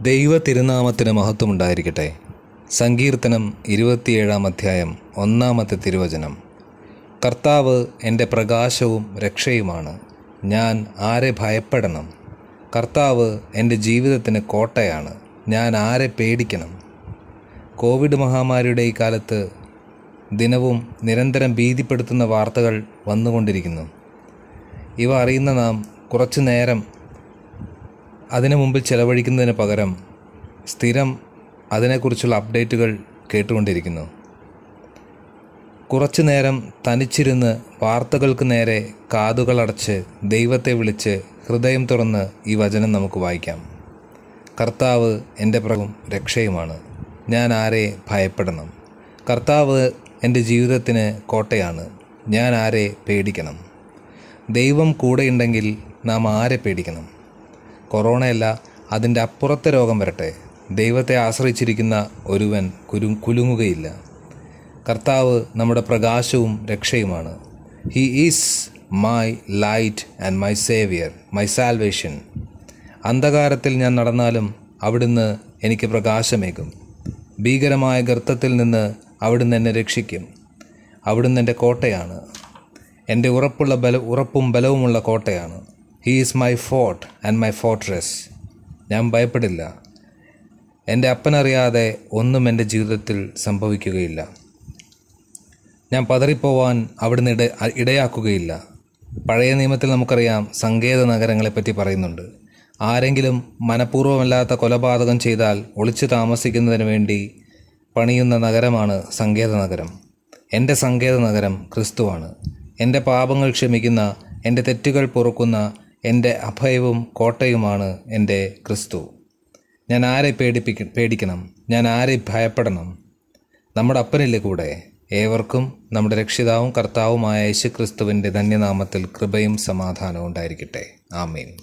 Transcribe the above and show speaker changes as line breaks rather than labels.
ദൈവ തിരുനാമത്തിന് മഹത്വമുണ്ടായിരിക്കട്ടെ. സങ്കീർത്തനം ഇരുപത്തിയേഴാം അധ്യായം ഒന്നാമത്തെ തിരുവചനം. കർത്താവ് എന്റെ പ്രകാശവും രക്ഷയുമാണ്. ഞാൻ ആരെ ഭയപ്പെടണം? കർത്താവ് എന്റെ ജീവിതത്തിന് കോട്ടയാണ്. ഞാൻ ആരെ പേടിക്കണം? കോവിഡ് മഹാമാരിയുടെ ഈ കാലത്ത് ദിനവും നിരന്തരം ഭീതിപ്പെടുത്തുന്ന വാർത്തകൾ വന്നുകൊണ്ടിരിക്കുന്നു. ഇവ അറിയുന്ന നാം കുറച്ചു നേരം അതിനു മുമ്പിൽ ചെലവഴിക്കുന്നതിന് പകരം സ്ഥിരം അതിനെക്കുറിച്ചുള്ള അപ്ഡേറ്റുകൾ കേട്ടുകൊണ്ടിരിക്കുന്നു. കുറച്ചു നേരം തനിച്ചിരുന്ന് വാർത്തകൾക്ക് നേരെ കാതുകളടച്ച് ദൈവത്തെ വിളിച്ച് ഹൃദയം തുറന്ന് ഈ വചനം നമുക്ക് വായിക്കാം. കർത്താവ് എന്റെ പ്രഭും രക്ഷയുമാണ്. ഞാൻ ആരെ ഭയപ്പെടണം? കർത്താവ് എന്റെ ജീവിതത്തിന് കോട്ടയാണ്. ഞാൻ ആരെ പേടിക്കണം? ദൈവം കൂടെയുണ്ടെങ്കിൽ നാം ആരെ പേടിക്കണം? കൊറോണയല്ല അതിന്റെ അപ്പുറത്തെ രോഗം വരട്ടെ. ദൈവത്തെ ആശ്രയിച്ചിരിക്കുന്ന ഒരുവൻ കുരു കുലുങ്ങുകയില്ല. കർത്താവ് നമ്മുടെ പ്രകാശവും രക്ഷയുമാണ്. He is my light and my saviour my salvation അന്ധകാരത്തിൽ ഞാൻ നടന്നാലും അവിടുന്ന് എനിക്ക് പ്രകാശമേകും. ഭീകരമായ ഗർത്തത്തിൽ നിന്ന് അവിടുന്ന് എന്നെ രക്ഷിക്കും. അവിടുന്ന് എന്റെ കോട്ടയാണ്. എന്റെ ഉറപ്പുള്ള ബല ഉറപ്പും ബലവുമുള്ള കോട്ടയാണ്. He is my fort and my fortress ഞാൻ ഭയപ്പെടില്ല. എന്റെ അപ്പനറിയാതെ ഒന്നും എന്റെ ജീവിതത്തിൽ സംഭവിക്കുകയില്ല. ഞാൻ പതറിപ്പോവാൻ അവിടുന്ന് ഇട ഇടയാക്കുകയില്ല. പഴയ നിയമത്തിൽ നമുക്കറിയാം സങ്കേത നഗരങ്ങളെപ്പറ്റി പറയുന്നുണ്ട്. ആരെങ്കിലും മനഃപൂർവമല്ലാത്ത കൊലപാതകം ചെയ്താൽ ഒളിച്ചു താമസിക്കുന്നതിന് വേണ്ടി പണിയുന്ന നഗരമാണ് സങ്കേത നഗരം. എന്റെ സങ്കേത നഗരം ക്രിസ്തുവാണ്. എന്റെ പാപങ്ങൾ ക്ഷമിക്കുന്ന എന്റെ തെറ്റുകൾ പൊറുക്കുന്ന എന്റെ അഭയവും കോട്ടയുമാണ് എന്റെ ക്രിസ്തു. ഞാൻ ആരെ പേടിപ്പിക്ക പേടിക്കണം? ഞാൻ ആരെ ഭയപ്പെടണം? നമ്മുടെ അപ്പനില്ലേ കൂടെ ഏവർക്കും നമ്മുടെ രക്ഷിതാവും കർത്താവുമായ യേശു ക്രിസ്തുവിന്റെ ധന്യനാമത്തിൽ കൃപയും സമാധാനവും ഉണ്ടായിരിക്കട്ടെ. ആമീൻ.